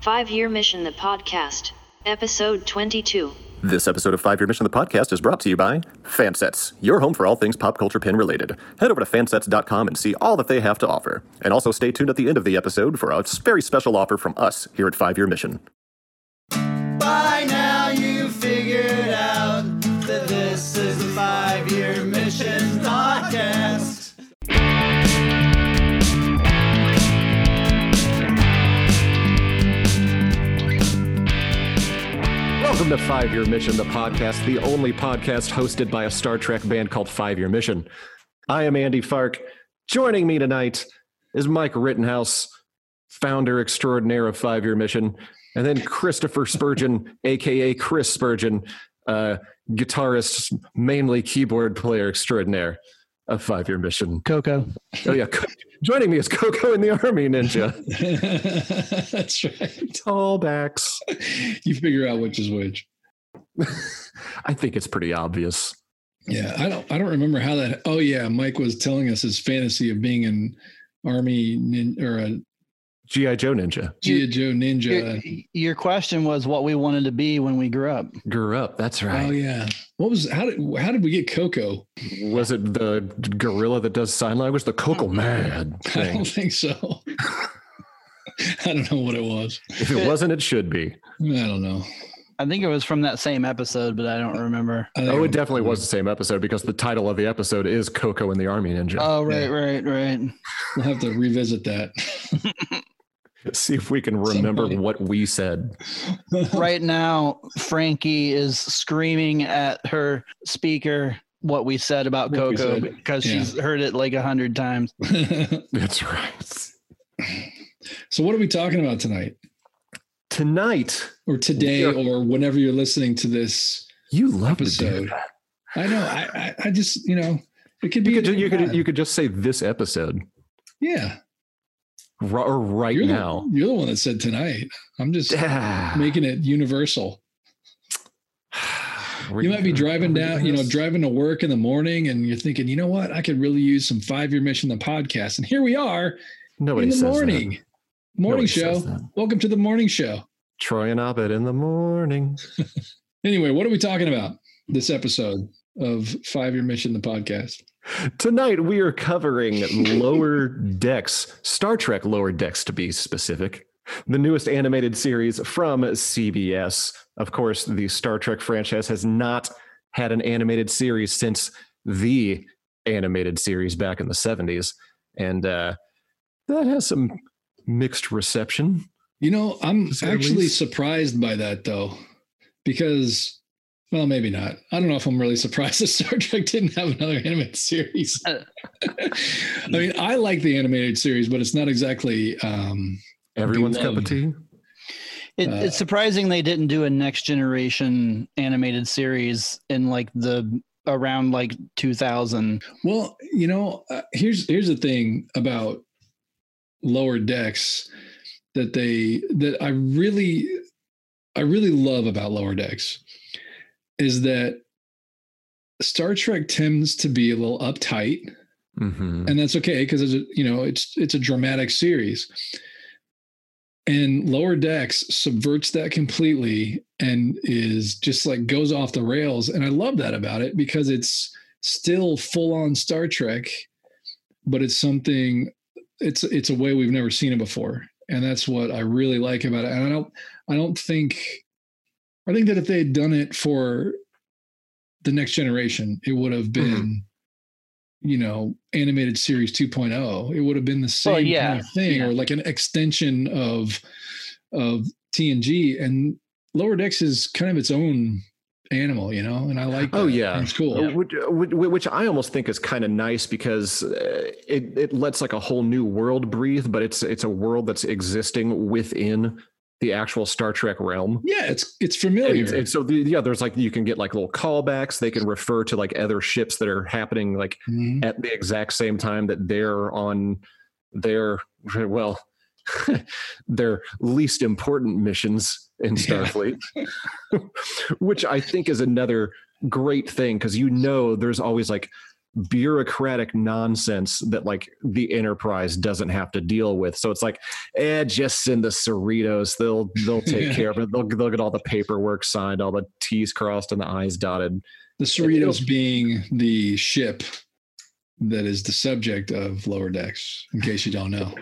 Five Year Mission the Podcast, Episode 22. This episode of Five Year Mission, the podcast, is brought to you by Fansets, your home for all things pop culture pin related. Head over to fansets.com and see all that they have to offer. And also stay tuned at the end of the episode for a very special offer from us here at Five Year Mission. To Five Year Mission, the podcast, the only podcast hosted by a Star Trek band called Five Year Mission. I am Andy Fark. Joining me tonight is Mike Rittenhouse, founder extraordinaire of Five Year Mission, and then Christopher Spurgeon, aka Chris Spurgeon, uh, guitarist, mainly keyboard player extraordinaire of Five Year Mission. Coco. Oh yeah, joining me is Coco in the Army Ninja. That's right. Tall backs. You figure out which is which. I think it's pretty obvious. Yeah, I don't. I don't remember how that. Oh yeah, Mike was telling us his fantasy of being an army nin, or a GI Joe Ninja GI Joe ninja. Your, your question was what we wanted to be when we grew up. grew up. That's oh, right. Oh yeah. What was how did how did we get Coco? Was it the gorilla that does sign language? The Coco Mad I don't think so. I don't know what it was. If it wasn't, it should be. I don't know. I think it was from that same episode, but I don't remember. I think Oh, it definitely was the same episode because the title of the episode is Coco and the Army Ninja. Oh, right, Yeah. right, right. We'll have to revisit that. See if we can remember point. what we said. right now, Frankie is screaming at her speaker what we said about What Coco said, because yeah. she's heard it like a hundred times. That's right. so what are we talking about tonight? Tonight, Or today Yeah. or whenever you're listening to this you love to do episode. that. I know. I, I, I just, you know, it could be. You could, ju- you could you could just say this episode yeah. R- or right You're now. The, you're the one that said tonight. I'm just making it universal. You might be driving down, you know, driving to work in the morning, and you're thinking, you know what, I could really use some five year mission the podcast. And here we are Nobody in the says that. morning, morning Nobody show. Welcome to the morning show. Troy and Abed in the morning. Anyway, what are we talking about this episode of Five Year Mission, the podcast? Tonight we are covering Lower Decks, Star Trek Lower Decks to be specific, the newest animated series from CBS. Of course, the Star Trek franchise has not had an animated series since the animated series back in the 70s. And uh, that has some mixed reception. You know, I'm To say the actually least. surprised by that though, because, well, maybe not. I don't know if I'm really surprised that Star Trek didn't have another animated series. Uh. I mean, I like the animated series, but it's not exactly. Um, Everyone's cup of tea. It, Uh, it's surprising they didn't do a next generation animated series in like the around like 2000. well, you know, uh, here's here's the thing about lower decks that they that I really I really love about lower decks is that Star Trek tends to be a little uptight. Mhm. and that's okay because it's a, you know it's it's a dramatic series. And lower decks subverts that completely and is just like goes off the rails. And i love that about it because it's still full on star trek but it's something it's it's a way we've never seen it before. And that's what i really like about it. And i don't i don't think i think that if they had done it for the next generation it would have been you know animated series 2.0 it would have been the same yeah, kind of thing yeah. or like an extension of of tng and lower decks is kind of its own animal you know and i like Oh that. yeah, it's cool. Which, which, which I almost think is kind of nice because uh, it it lets like a whole new world breathe, but it's it's a world that's existing within the actual Star Trek realm. yeah it's it's familiar and so the, yeah, there's like you can get like little callbacks. They can refer to like other ships that are happening like Mhm. at the exact same time that they're on their well their least important missions in Yeah. Starfleet, which I think is another great thing because you know there's always like bureaucratic nonsense that like the enterprise doesn't have to deal with. So it's like, eh, just send the Cerritos. They'll they'll take care of it. They'll they'll get all the paperwork signed, all the T's crossed and the I's dotted. The Cerritos being the ship that is the subject of Lower Decks, in case you don't know.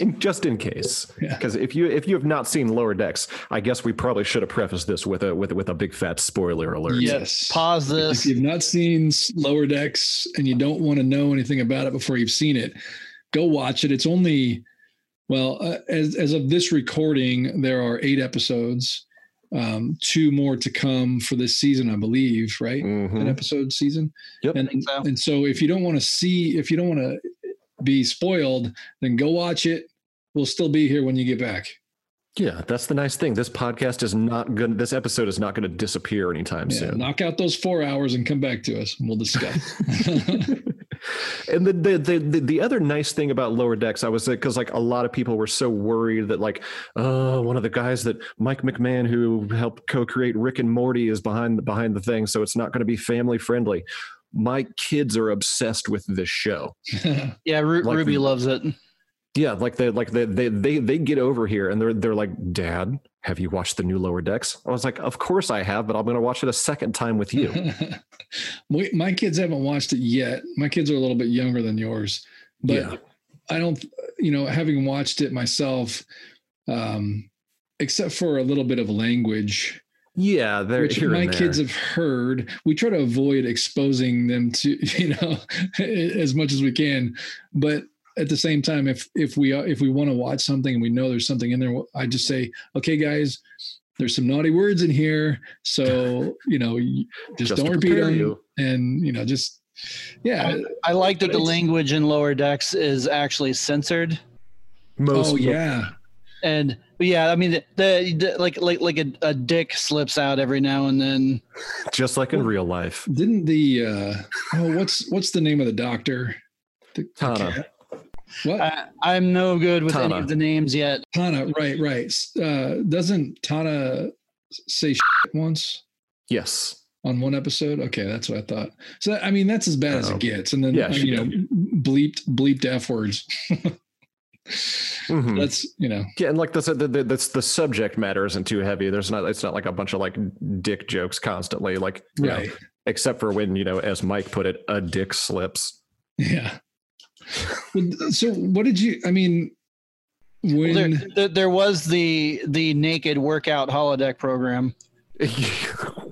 And just in case. Yeah. Because if you if you have not seen Lower Decks, I guess we probably should have prefaced this with a with with a big fat spoiler alert. Yes. Pause this If you've not seen Lower Decks and you don't want to know anything about it before you've seen it, go watch it. It's only, well, uh, as, as of this recording, there are eight episodes, um, two more to come for this season, I believe, right? Mhm. An episode season. Yep. And, so. and so if you don't want to see, if you don't want to be spoiled, then go watch it. We'll still be here when you get back. Yeah, that's the nice thing. This podcast is not going. This episode is not going to disappear anytime Yeah, soon. knock out those four hours and come back to us and we'll discuss. and the, the the the the other nice thing about lower decks, I was because like a lot of people were so worried that like, oh, one of the guys that Mike McMahan who helped co-create Rick and Morty is behind the behind the thing, so it's not going to be family friendly. My kids are obsessed with this show. Yeah, Ru- Like- Ruby loves it. Yeah, like they like they they they they get over here and they're they're like, Dad, have you watched the new Lower Decks? I was like, Of course I have, but I'm going to watch it a second time with you. my, my kids haven't watched it yet. My kids are a little bit younger than yours, but Yeah. I don't, you know, having watched it myself, um, except for a little bit of language, yeah, they're which here my and kids have heard. We try to avoid exposing them to, you know, as much as we can. But at the same time, if if we uh, if we want to watch something and we know there's something in there, I just say, okay, guys. There's some naughty words in here, so you know, just, Just don't repeat prepare them, you. and you know, just yeah, I like that But the language in lower decks is actually censored. Most oh yeah, And yeah, I mean, the, the, the- like like like a, a dick slips out every now and then. just like in real life. Didn't the uh oh what's what's the name of the doctor? The, the T'Ana. cat? What? I, I'm no good with any of the names yet. T'Ana, right, right. Uh doesn't T'Ana say shit once Yes. on one episode? Okay, that's what I thought. So I mean that's as bad as Oh. it gets. And then Yeah, uh, you know, bleeped bleeped F words. Mhm. That's you know, Yeah, and like that's the, the that's the subject matter isn't too heavy. There's not it's not like a bunch of like dick jokes constantly. Like you know, except for when you know, as Mike put it, a dick slips. Yeah. So what did you I mean when There, there, there was the the naked workout holodeck program.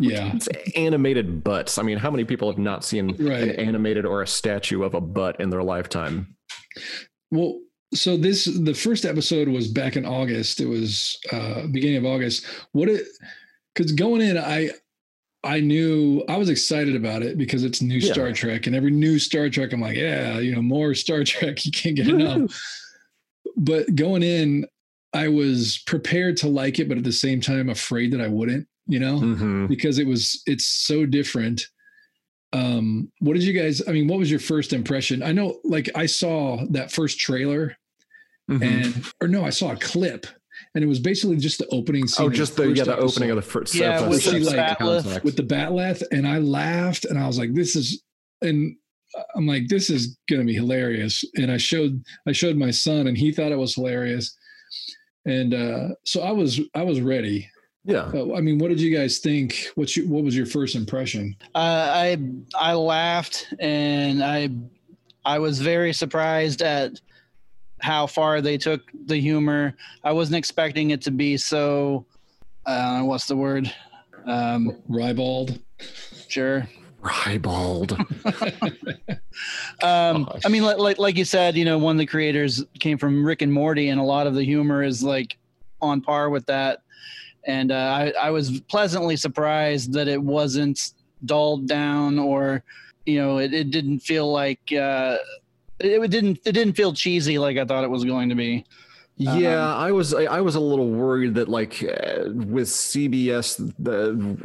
Yeah. it's animated butts. I mean, how many people have not seen an animated or a statue of a butt in their lifetime? Well, so this the first episode was back in August. It was uh beginning of August. What it because going in, I I knew I was excited about it because it's new Yeah. Star Trek, and every new Star Trek, I'm like, yeah, you know, more Star Trek. You can't get enough. but going in, I was prepared to like it, but at the same time, afraid that I wouldn't. You know, hmm because it was it's so different um what did you guys i mean what was your first impression i know like i saw that first trailer Mm-hmm. and or no i saw a clip and it was basically just the opening scene Oh, just the yeah, first the opening of the first. Yeah, with first the episode bat'leth. with the bat'leth and i laughed and i was like this is and i'm like this is gonna be hilarious and i showed i showed my son and he thought it was hilarious and uh so i was i was ready yeah, uh, i mean what did you guys think what you what was your first impression Uh, I I laughed and I I was very surprised at how far they took the humor. I wasn't expecting it to be so. Uh, what's the word? Um, ribald sure. ribald. Um, I mean, like, like like you said, you know, one of the creators came from Rick and Morty, and a lot of the humor is like on par with that. And uh, I I was pleasantly surprised that it wasn't dulled down or, you know, it, it didn't feel like uh, it, it didn't it didn't feel cheesy like I thought it was going to be. Yeah, I was I, I was a little worried that like uh, with CBS the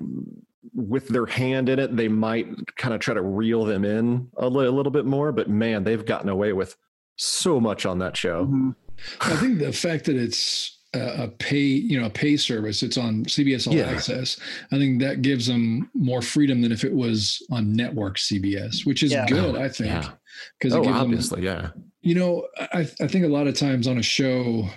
with their hand in it, they might kind of try to reel them in a, li- a little bit more. But man, they've gotten away with so much on that show. Mhm. I think the fact that it's a, a pay, you know, a pay service. It's on CBS All Yeah. Access. I think that gives them more freedom than if it was on network CBS, which is Yeah. good, I think, because it Oh, gives them obviously, yeah. you know, I, I think a lot of times on a show,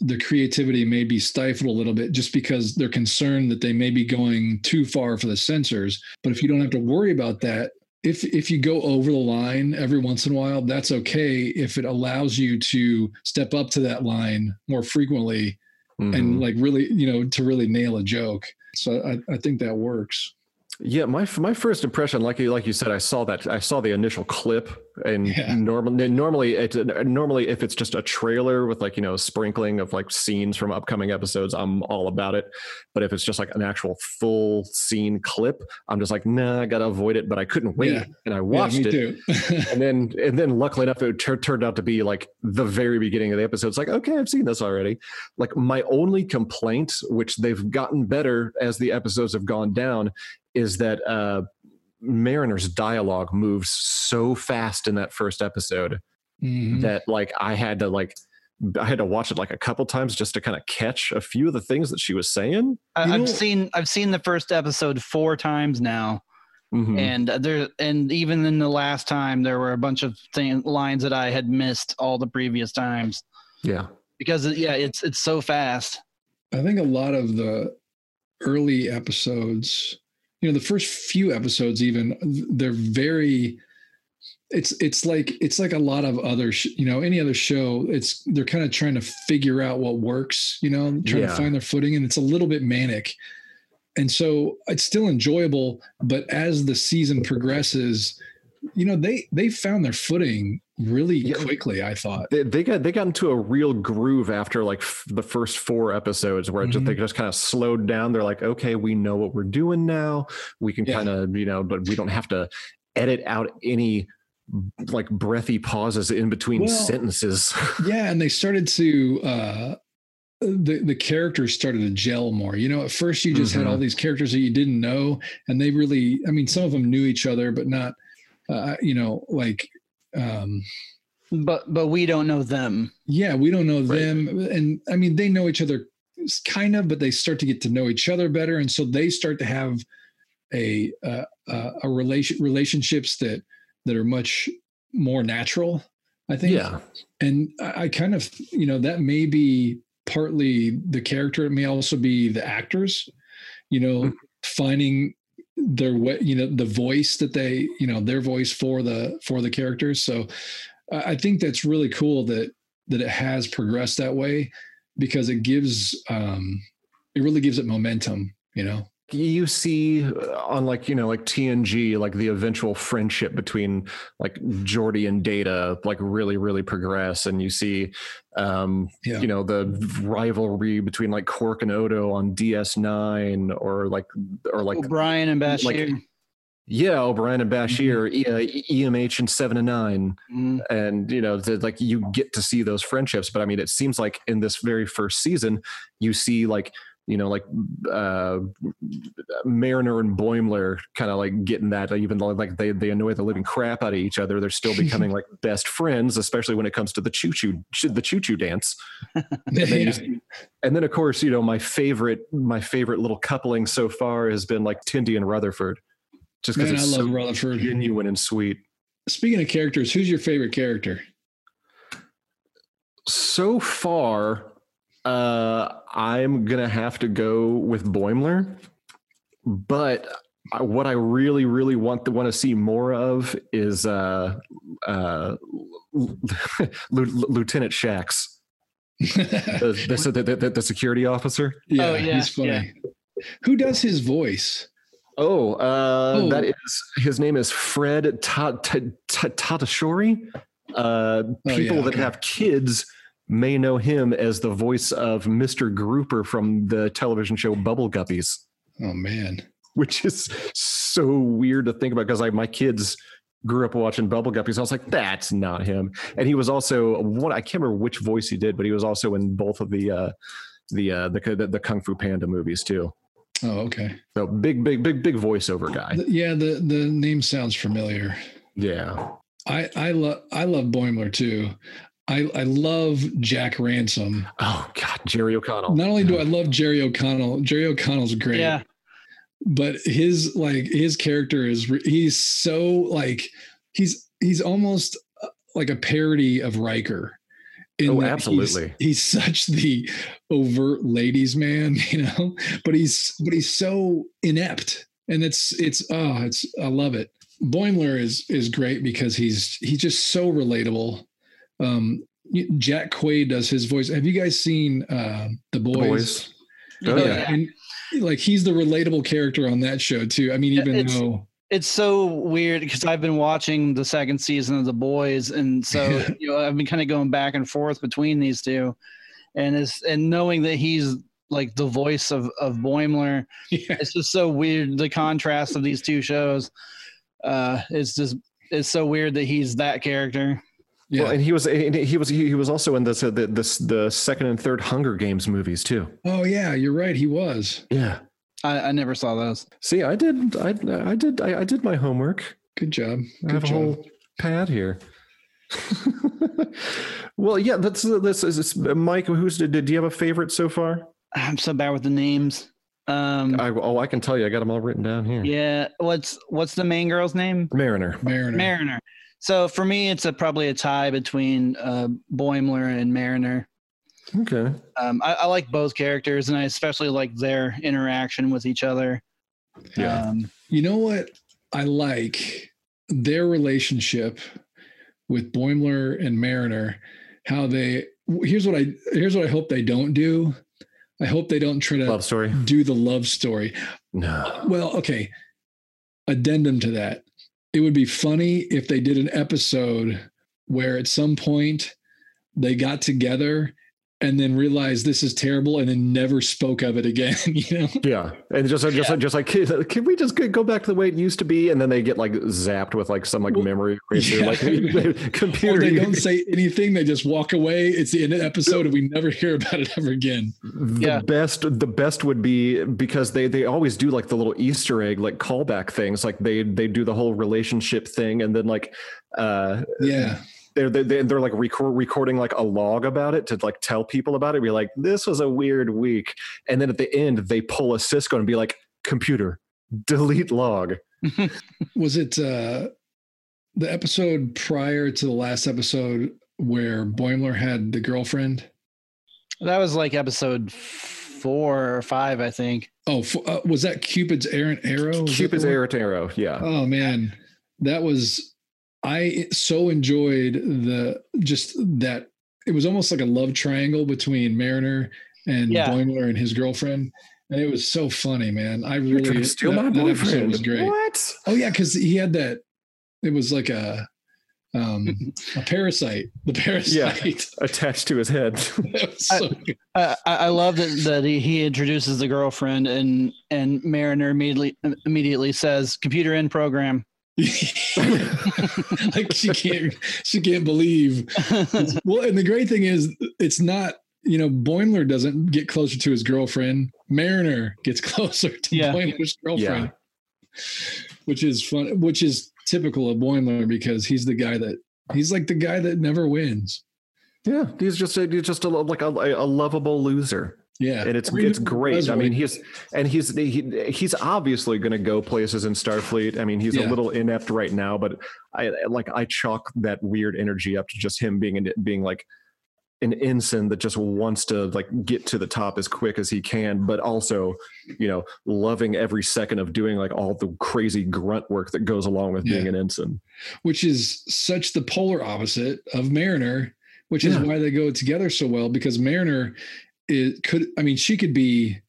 the creativity may be stifled a little bit just because they're concerned that they may be going too far for the censors. But if you don't have to worry about that, if if you go over the line every once in a while, that's okay. If it allows you to step up to that line more frequently Mhm. and like really, you know, to really nail a joke. So I, I think that works. Yeah, my my first impression, like you like you said, I saw that I saw the initial clip, and Yeah. normally normally it normally if it's just a trailer with like you know a sprinkling of like scenes from upcoming episodes, I'm all about it. But if it's just like an actual full scene clip, I'm just like, nah, I gotta avoid it. But I couldn't wait, Yeah. and I watched me it, and then and then luckily enough, it tur- turned out to be like the very beginning of the episode. It's like, okay, I've seen this already. Like my only complaint, which they've gotten better as the episodes have gone down, is that uh, Mariner's dialogue moves so fast in that first episode Mhm. that like I had to like I had to watch it like a couple times just to kind of catch a few of the things that she was saying. I, I've seen I've seen the first episode four times now, Mhm. and there and even in the last time there were a bunch of thing, lines that I had missed all the previous times yeah, because yeah, it's it's so fast. I think a lot of the early episodes, you know, the first few episodes, even they're very. It's it's like it's like a lot of other sh- you know any other show. It's they're kind of trying to figure out what works. You know, trying Yeah. to find their footing, and it's a little bit manic. And so it's still enjoyable, but as the season progresses, you know they they found their footing really Yeah. quickly. I thought. they, they got they got into a real groove after like f- the first four episodes where it just, they just kind of slowed down. They're like, okay, we know what we're doing now. We can Yeah. kind of you know, but we don't have to edit out any like breathy pauses in between Well, sentences. yeah and they started to uh the the characters started to gel more you know at first you just had all these characters that you didn't know and they really i mean some of them knew each other but not uh you know like um But but we don't know them. yeah we don't know Right. them and i mean they know each other kind of but they start to get to know each other better and so they start to have a uh, uh, a relation relationships that that are much more natural i think yeah, and I, I kind of you know that may be partly the character it may also be the actors you know Mhm. finding their way you know the voice that they you know their voice for the for the characters. So i think that's really cool that that it has progressed that way because it gives um it really gives it momentum you know you see uh, on like you know like TNG like the eventual friendship between like Geordi and Data like really really progress and you see um Yeah. you know the rivalry between like Quark and Odo on DS9 or like or like O'Brien and Bashir. like- yeah O'Brien and Bashir E- uh, EMH and 7 and 9 Mm. and you know the, like you get to see those friendships but i mean it seems like in this very first season you see like you know like uh mariner and boimler kind of like getting that even though like they they annoy the living crap out of each other they're still becoming like best friends especially when it comes to the choo choo the choo choo dance. And then, Yeah. and then of course you know my favorite my favorite little coupling so far has been like tendi and rutherford just because man i it's love so rutherford. genuine and sweet. Speaking of characters who's your favorite character? So far, uh, I'm gonna have to go with Boimler, but I- what I really, really want to want to see more of is uh, uh, Lieutenant Shax, the, the, the, the, the security officer. Yeah, Oh, yeah, he's funny. Who does his voice? Oh, uh, Oh. that is his name is Fred Ta- Ta- Ta- Tatasciore. Uh, Oh, yeah, people that okay. have kids may know him as the voice of Mr. Grouper from the television show Bubble Guppies, Oh man. which is so weird to think about because like my kids grew up watching Bubble Guppies. I was like, that's not him. And he was also one. I can't remember which voice he did, but he was also in both of the uh, the, uh, the the the Kung Fu Panda movies too. Oh, okay. So big, big, big, big voiceover guy. Yeah, the the name sounds familiar. Yeah. I I love I love Boimler too. I I love Jack Ransom. Oh God, Jerry O'Connell. Not only do I love Jerry O'Connell, Jerry O'Connell's great. Yeah. but his like his character is he's so like he's he's almost uh, like a parody of Riker. in Oh, that he's- absolutely. He's, such the overt ladies man, you know, but he's but he's so inept, and it's it's oh it's I love it. Boimler is is great because he's he's just so relatable. Um, Jack Quaid does his voice. Have you guys seen uh, the boys? Boys. Oh, Yeah. yeah. and like he's the relatable character on that show too. I mean, even it's- though it's so weird because I've been watching the second season of The Boys, and so you know I've been kind of going back and forth between these two, and it's and knowing that he's like the voice of of Boimler, yeah, it's just so weird. The contrast of these two shows, uh, it's just it's so weird that he's that character. Yeah. Well, and he was and he was he was also in this uh, the this the second and third Hunger Games movies too. oh yeah, you're right. He was Yeah. I, I never saw those. See, I did I I did I, I did my homework. good job. I Good have a whole pad here. well, yeah, that's this is Mike. Who's did, do you have a favorite so far? I'm so bad with the names. Um, I, oh, I can tell you, I got them all written down here. yeah, what's what's the main girl's name? Mariner. Mariner. Mariner. So for me, it's a probably a tie between uh, Boimler and Mariner. Okay. Um, I, I like both characters, and I especially like their interaction with each other. Yeah. Um, You know what I like their relationship with Boimler and Mariner. How they here's what I here's what I hope they don't do. I hope they don't try to Love story. do the love story. No. Well, okay. Addendum to that. It would be funny if they did an episode where at some point they got together and then realized this is terrible and then never spoke of it again, you know? Yeah, and just just Yeah. just like can, can we just go back to the way it used to be? And then they get like zapped with like some like memory eraser, yeah. like Or computer. they don't say anything, they just walk away. It's the end of the episode and we never hear about it ever again. the Yeah. best the best would be because they they always do like the little easter egg like callback things like they they do the whole relationship thing and then like uh Yeah. They're they're, they're like record, recording like a log about it to like tell people about it be like this was a weird week and then at the end they pull a sisko and be like computer delete log Was it uh the episode prior to the last episode where Boimler had the girlfriend? that was like episode four or five, I think. Oh, f- uh, was that Cupid's errant arrow? Was cupid's the one? arrow arrow yeah Oh man, that was I so enjoyed the just that it was almost like a love triangle between Mariner and Yeah. Boimler and his girlfriend, and it was so funny, man. I you're really trying to steal that, my that episode boyfriend was great. what Oh yeah, because he had that. It was like a um a parasite. The parasite. attached to his head That so good. Uh, I, I love that, that he, he introduces the girlfriend, and and Mariner immediately immediately says, "Computer in program." like she can't she can't believe. Well and the great thing is it's not you know boimler doesn't get closer to his girlfriend. Mariner gets closer to Yeah. boimler's girlfriend. Which is fun which is typical of boimler because he's the guy that he's like the guy that never wins. Yeah he's just a, he's just a, like a, a lovable loser yeah and it's it's great. I mean, he's and he's he, he's obviously going to go places in Starfleet. I mean, he's a little inept right now, but I like I chalk that weird energy up to just him being being like an ensign that just wants to like get to the top as quick as he can, but also, you know, loving every second of doing like all the crazy grunt work that goes along with being an ensign. which is such the polar opposite of Mariner, which is Yeah. why they go together so well because Mariner is could I mean she could be,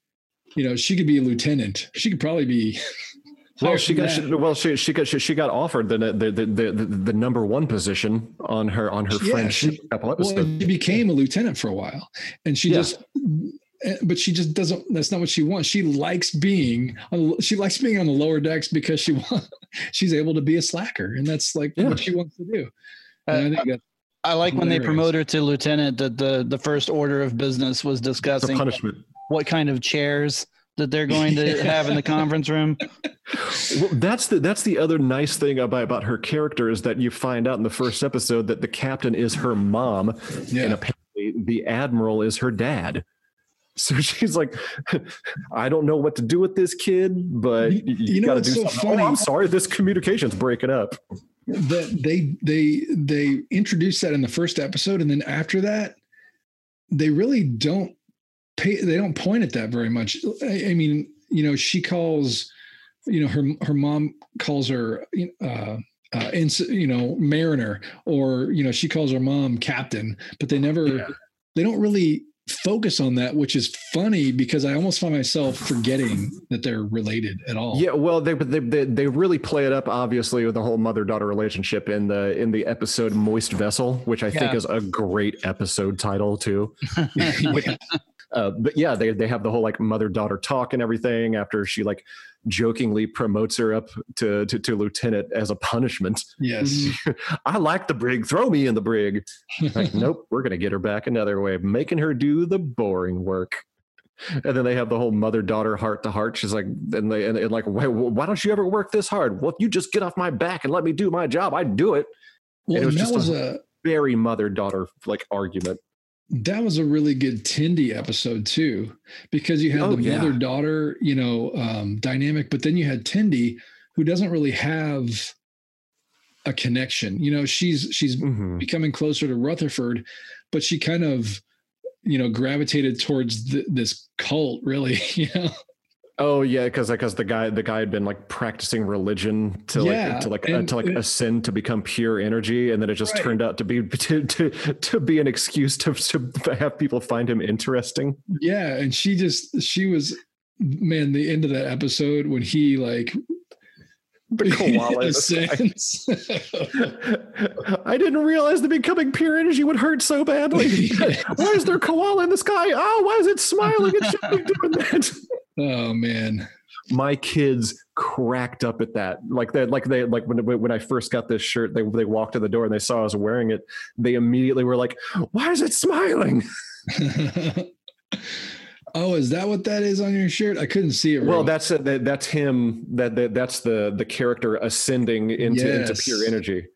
you know, she could be a lieutenant. She could probably be Well, she got she, well she she got she, she got offered the the, the the the number one position on her on her Yeah, friend she- couple well, episodes. and she became a lieutenant for a while. And she Yeah. just eh, but she just doesn't that's not what she wants. She likes being on she likes being on the lower decks because she wants she's able to be a slacker and that's like Yeah. what she wants to do. Uh, I think that I like when they promote her to lieutenant that the the first order of business was the discussing punishment. what kind of chairs that they're going to have in the conference room. Well, that's the that's the other nice thing about about her character is that you find out in the first episode that the captain is her mom, and apparently the admiral is her dad. So she's like, I don't know what to do with this kid, but You- you, you know got to do so something. funny? Oh, I'm sorry, this communication's breaking up. That they they they introduced that in the first episode and then after that they really don't pay they don't point at that very much i, I mean you know she calls you know her her mom calls her uh uh, ins- you know, Mariner, or you know, she calls her mom Captain, but they never, Yeah. they don't really focus on that, which is funny because I almost find myself forgetting that they're related at all. Yeah, well, they, they they they really play it up obviously with the whole mother daughter relationship in the in the episode "Moist Vessel," which I think is a great episode title too. Uh, but yeah, they they have the whole like mother daughter talk and everything after she like jokingly promotes her up to, to to lieutenant as a punishment. yes. I like the brig. Throw me in the brig. Like, nope, we're gonna get her back another way, making her do the boring work. And then they have the whole mother daughter heart to heart. She's like, and they and, and like, why, why don't you ever work this hard? Well, you just get off my back and let me do my job. I'd do it. Well, it was and that just was a- a Very mother daughter like argument. That was a really good Tendi episode too, because you had Oh, the yeah. mother daughter, you know, um, dynamic, but then you had Tendi, who doesn't really have a connection. You know, she's she's Mhm. becoming closer to Rutherford, but she kind of, you know, gravitated towards th- this cult. Really, you know. Oh yeah, because because the guy the guy had been like practicing religion to Yeah, like to like uh, to like and- ascend to become pure energy, and then it just Right. turned out to be to, to to be an excuse to to have people find him interesting. Yeah, and she just she was man. The end of that episode when he like The koala. ascends. I didn't realize that becoming pure energy would hurt so badly. Yes. why is there koala in the sky? Oh, why is it smiling? It shouldn't be doing that. Oh man. My kids cracked up at that. Like they, like they, like when when I first got this shirt, they they walked to the door and they saw I was wearing it. They immediately were like, "Why is it smiling?" oh, is that what that is on your shirt? I couldn't see it. Well, that's uh, that, that's him. That, that that's the the character ascending into into pure energy.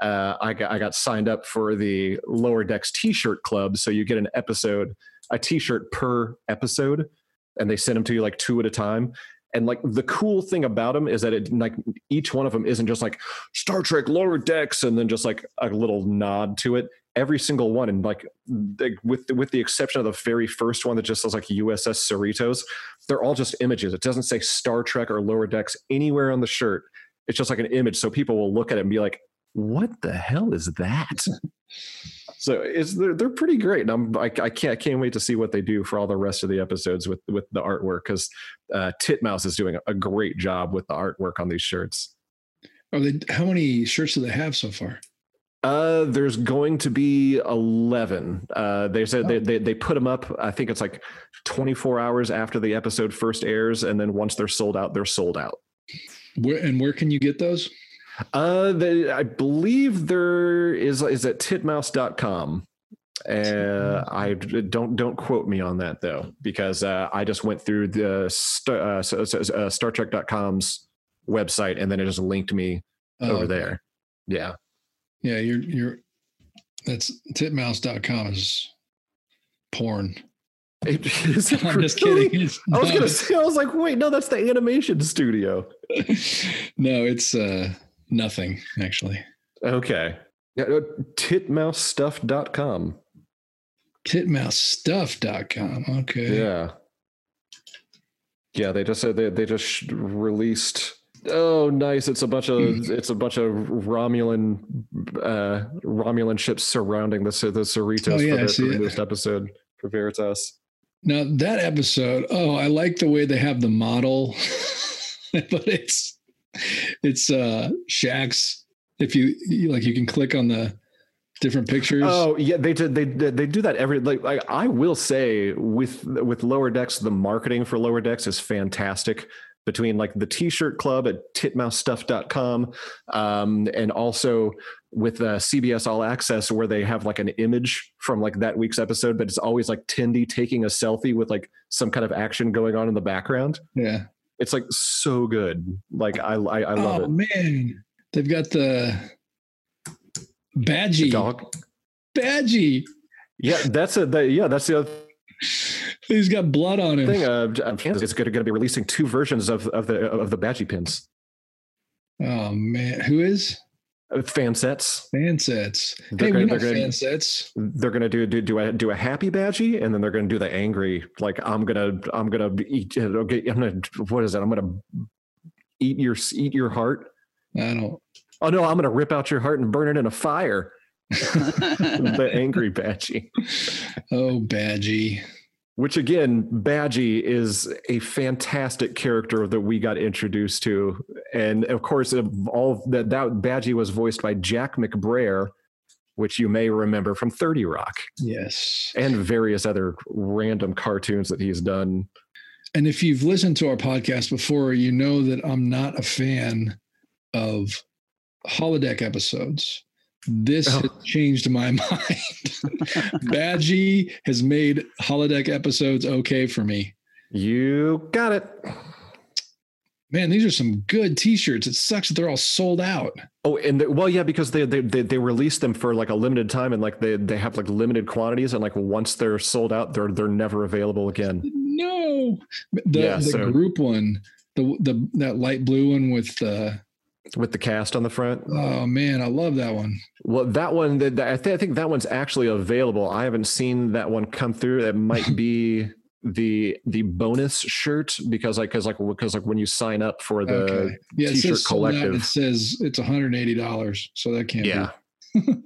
Uh, I got I got signed up for the Lower Decks T-shirt club, so you get an episode, a T-shirt per episode, and they send them to you like two at a time. And like the cool thing about them is that it like each one of them isn't just like Star Trek Lower Decks and then just like a little nod to it. Every single one, and like they, with with the exception of the very first one that just says like USS Cerritos, they're all just images. It doesn't say Star Trek or Lower Decks anywhere on the shirt. It's just like an image, so people will look at it and be like, "What the hell is that?" so it's they're, they're pretty great, and I'm I, I can't I can't wait to see what they do for all the rest of the episodes with with the artwork because uh, Titmouse is doing a great job with the artwork on these shirts. Are they? How many shirts do they have so far? Uh, there's going to be 11. Uh, they said they, Oh. they, they put them up. I think it's like 24 hours after the episode first airs. And then once they're sold out, they're sold out. Where and where can you get those? Uh, they, I believe there is, is at titmouse.com. Uh, I don't don't quote me on that though, because uh, I just went through the star, uh, so- so- uh, Star Trek.com's website and then it just linked me Oh, over there. Yeah. Yeah, you're you're. That's titmouse.com is porn. It is I'm just kidding. It's I was not. gonna say, I was like, wait, no, that's the animation studio. no, it's uh nothing actually. Okay. Yeah, uh, titmousestuff.com. Titmousestuff.com. Okay. Yeah. Yeah, they just said they, they just released Oh, nice. It's a bunch of it's a bunch of Romulan uh Romulan ships surrounding the the Cerritos Oh, yeah, for, the, see for the it. newest episode for Veritas. Now that episode, oh, I like the way they have the model, but it's it's uh Shax. If you, you like, you can click on the different pictures. Oh yeah, they did. They they do that every like. like I will say with with lower decks, the marketing for lower decks is fantastic. between like the t-shirt club at titmousestuff.com um, and also with uh, cbs all access where they have like an image from like that week's episode but it's always like tendi taking a selfie with like some kind of action going on in the background Yeah. It's like so good like i i, I love it. oh it man, they've got the The Badgey. dog Badgey. yeah that's a the, yeah that's the other He's got blood on him. thing uh, it's going to be releasing two versions of of the of the badgey pins Oh man, who is Uh, fan sets Fansets? They're Hey, gonna- we know they're gonna- Fansets. they're gonna do do do a do a happy badgey and then they're gonna do the angry like i'm gonna i'm gonna eat okay i'm gonna what is that i'm gonna eat your eat your heart I don't. oh no i'm gonna rip out your heart and burn it in a fire the angry badgey Oh, Badgey. Which again badgey is a fantastic character that we got introduced to and of course of all that that badgey was voiced by jack mcbrayer which you may remember from 30 rock Yes. and various other random cartoons that he's done And if you've listened to our podcast before, you know that I'm not a fan of holodeck episodes. This Oh. has changed my mind. Badgey has made holodeck episodes okay for me. you got it Man, these are some good t-shirts. It sucks that they're all sold out. oh and the, well yeah because they, they they they released them for like a limited time and like they they have like limited quantities and like once they're sold out they're they're never available again No. The, Yeah, the so- group one, the the that light blue one with the with the cast on the front oh man, I love that one. Well, that one, that I, th- I think that one's actually available. I haven't seen that one come through. That might be the the bonus shirt because like because like because like when you sign up for the okay. Yeah, t-shirt out. collective. It says it's $180, so that can't yeah be.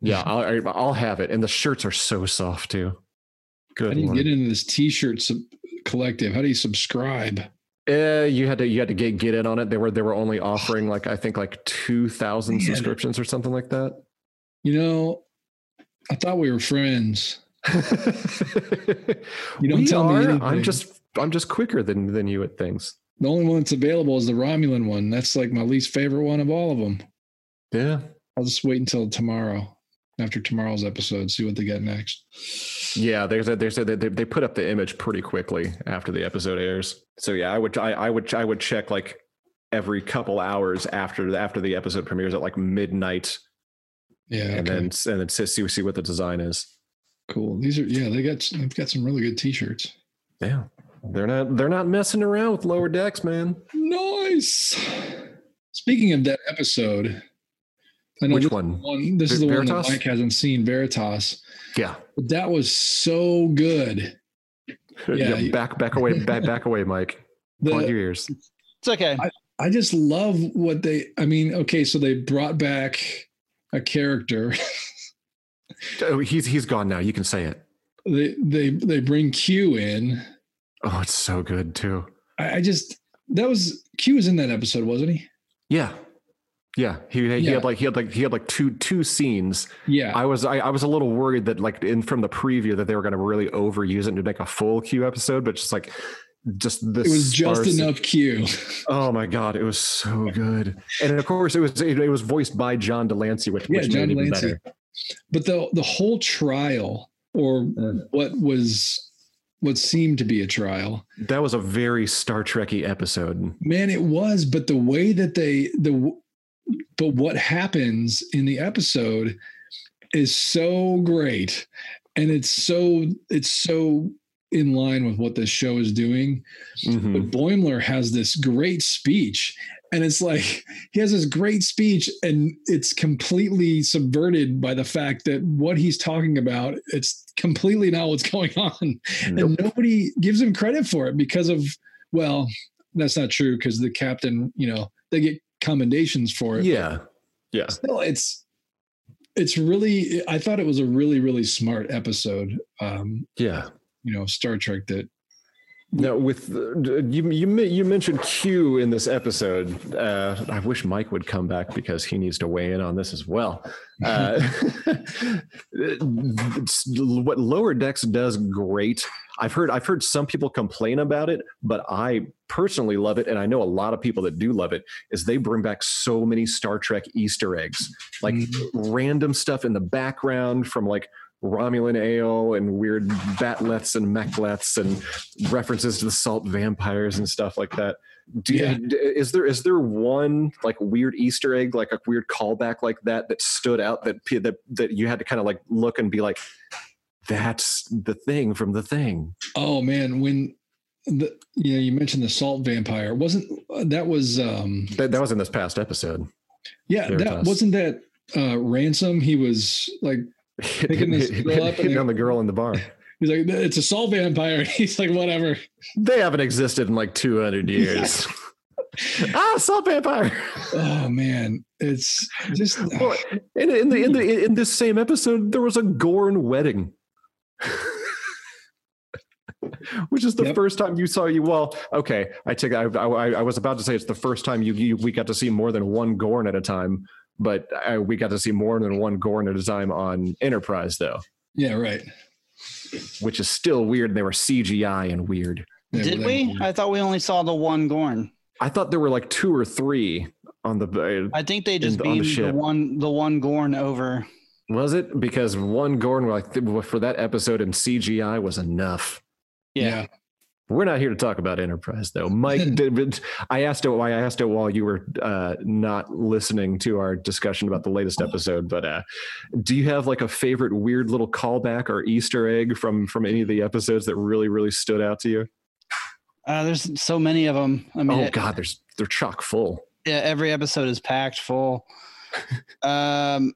yeah I'll I'll have it, and the shirts are so soft too. How Good. do you Lord. get into this t-shirt sub- collective? How do you subscribe? Uh, you had to you had to get get in on it. They were they were only offering like I think like two thousand subscriptions or something like that. You know, I thought we were friends. you don't tell me anything. I'm just I'm just quicker than than you at things. The only one that's available is the Romulan one. That's like my least favorite one of all of them. Yeah. I'll just wait until tomorrow, after tomorrow's episode, see what they get next. Yeah, they they said they, they put up the image pretty quickly after the episode airs. So yeah, I would I, I would I would check like every couple hours after the, after the episode premieres at like midnight, Yeah, and okay. then and then see see what the design is. cool. These are yeah, they got they've got some really good t-shirts. Yeah, they're not they're not messing around with lower decks, man. Nice. Speaking of that episode, I know Which this, one? one this is Ver- the one that Mike hasn't seen, Veritas. Yeah, But that was so good. yeah. Yeah, back back away back back away, Mike. Plug The, your ears. It's okay. I just love what they. I mean, okay, so they brought back a character. Oh, he's he's gone now. You can say it. they they they bring Q in. Oh, it's so good too. I, I just that was Q was in that episode, wasn't he? Yeah, yeah. He he Yeah. had like he had like he had like two two scenes Yeah. I was I, I was a little worried that like in from the preview that they were going to really overuse it to make a full Q episode, but just like just this it was just enough Q. Oh my god, it was so good, and of course it was it, it was voiced by John de Lancie, which, Yeah, which John made it even de Lancie. better. But the the whole trial, or mm. what was what seemed to be a trial, That was a very Star Trekky episode. man, it was. But the way that they the but what happens in the episode is so great, and it's so it's so in line with what this show is doing. Mhm. But Boimler has this great speech, and it's like he has this great speech, and it's completely subverted by the fact that what he's talking about it's completely not what's going on, Nope. and nobody gives him credit for it because of well, that's not true because the captain, you know, they get commendations for it. Yeah, yeah. Still, it's it's really. I thought it was a really really smart episode. Um, Yeah. you know, Star Trek that Now, with uh, you, you you mentioned Q in this episode. Uh, I wish Mike would come back because he needs to weigh in on this as well. Uh, what Lower Decks does great. I've heard I've heard some people complain about it, but I personally love it, and I know a lot of people that do love it. Is they bring back so many Star Trek Easter eggs, like Mhm. random stuff in the background from like Romulan ale and weird bat'leths and mek'leths and references to the salt vampires and stuff like that. Do you, Yeah. is there is there one like weird Easter egg, like a weird callback like that that stood out that that that you had to kind of like look and be like, that's the thing from the thing. Oh man, when the you know you mentioned the salt vampire wasn't that was um That, that was in this past episode. yeah that wasn't that uh ransom he was like Picking this girl up hitting they- on the girl in the bar. he's like it's a salt vampire he's like whatever They haven't existed in like 200 years. ah, salt vampire. oh man it's just Well, in, in the in the in this same episode, there was a Gorn wedding, which is the Yep. first time you saw you. Well, okay, I take. I, I I was about to say it's the first time you, you we got to see more than one Gorn at a time, but I, we got to see more than one Gorn at a time on Enterprise, though, yeah right which is still weird. They were CGI and weird. Yeah, Did well, we? that- I thought we only saw the one Gorn. I thought there were like two or three on the. Uh, I think they just the- on the the, one the one Gorn over. Was it because one Gorn like for that episode in CGI was enough? Yeah. We're not here to talk about Enterprise, though. Mike, did, I asked it. Why I asked it while you were uh, not listening to our discussion about the latest episode. But uh, do you have like a favorite weird little callback or Easter egg from from any of the episodes that really really stood out to you? Uh, there's so many of them. I mean, oh it- God, there's they're chock full. yeah, every episode is packed full. um,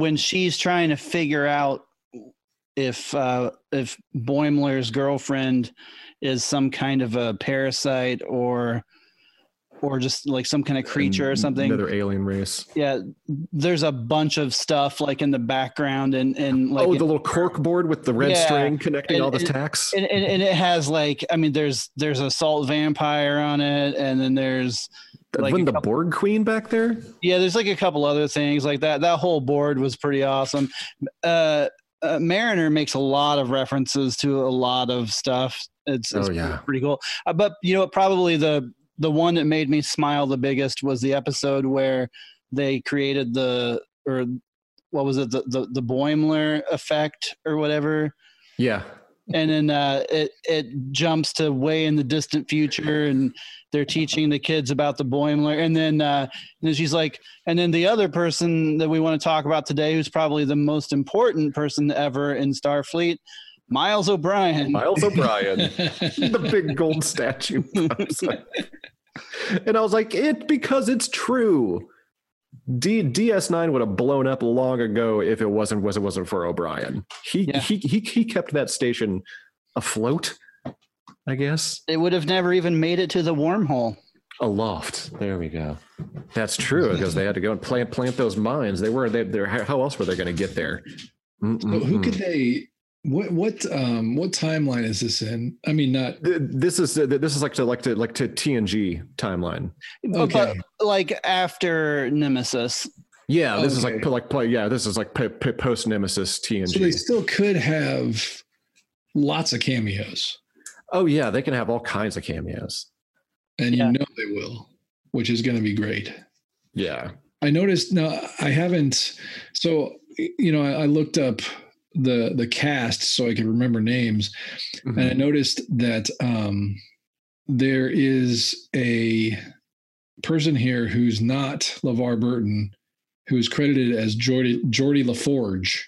when she's trying to figure out if uh, if Boimler's girlfriend is some kind of a parasite or or just like some kind of creature or something. Another alien race. Yeah, there's a bunch of stuff like in the background and and like oh, the little cork board with the red Yeah. string connecting And- all the and- tacks. and, and, and it has like I mean there's there's a salt vampire on it and then there's like a the Borg Queen back there? Yeah, there's like a couple other things like that. That whole board was pretty awesome. Uh, uh, Mariner makes a lot of references to a lot of stuff. It's, it's Oh, yeah. pretty cool. Uh, but you know, probably the the one that made me smile the biggest was the episode where they created the or what was it the the, the Boimler effect or whatever Yeah. And then uh, it it jumps to way in the distant future, and they're teaching the kids about the Boimler, and then uh, and then she's like, and then the other person that we want to talk about today, who's probably the most important person ever in Starfleet, Miles O'Brien. Miles O'Brien. the big gold statue. and I was like, it because it's true. D, DS9 would have blown up long ago if it wasn't was it wasn't for O'Brien. He Yeah. he he he kept that station afloat, I guess. It would have never even made it to the wormhole. Aloft. There we go. That's true because they had to go and plant plant those mines. They were they they how else were they going to get there? So who Mm-mm-mm. could they what what um what timeline is this in i mean not This is this is like to like to like to TNG timeline. Okay. But like after Nemesis, Yeah, this is like like play. Yeah, this is like p- p- post Nemesis TNG. so they still could have lots of cameos oh yeah, they can have all kinds of cameos. and Yeah. you know they will which is going to be great Yeah, i noticed now i haven't so you know I, I looked up the the cast so i could remember names and I noticed that um, there is a person here who's not LeVar Burton, who's credited as Geordi Geordi LaForge.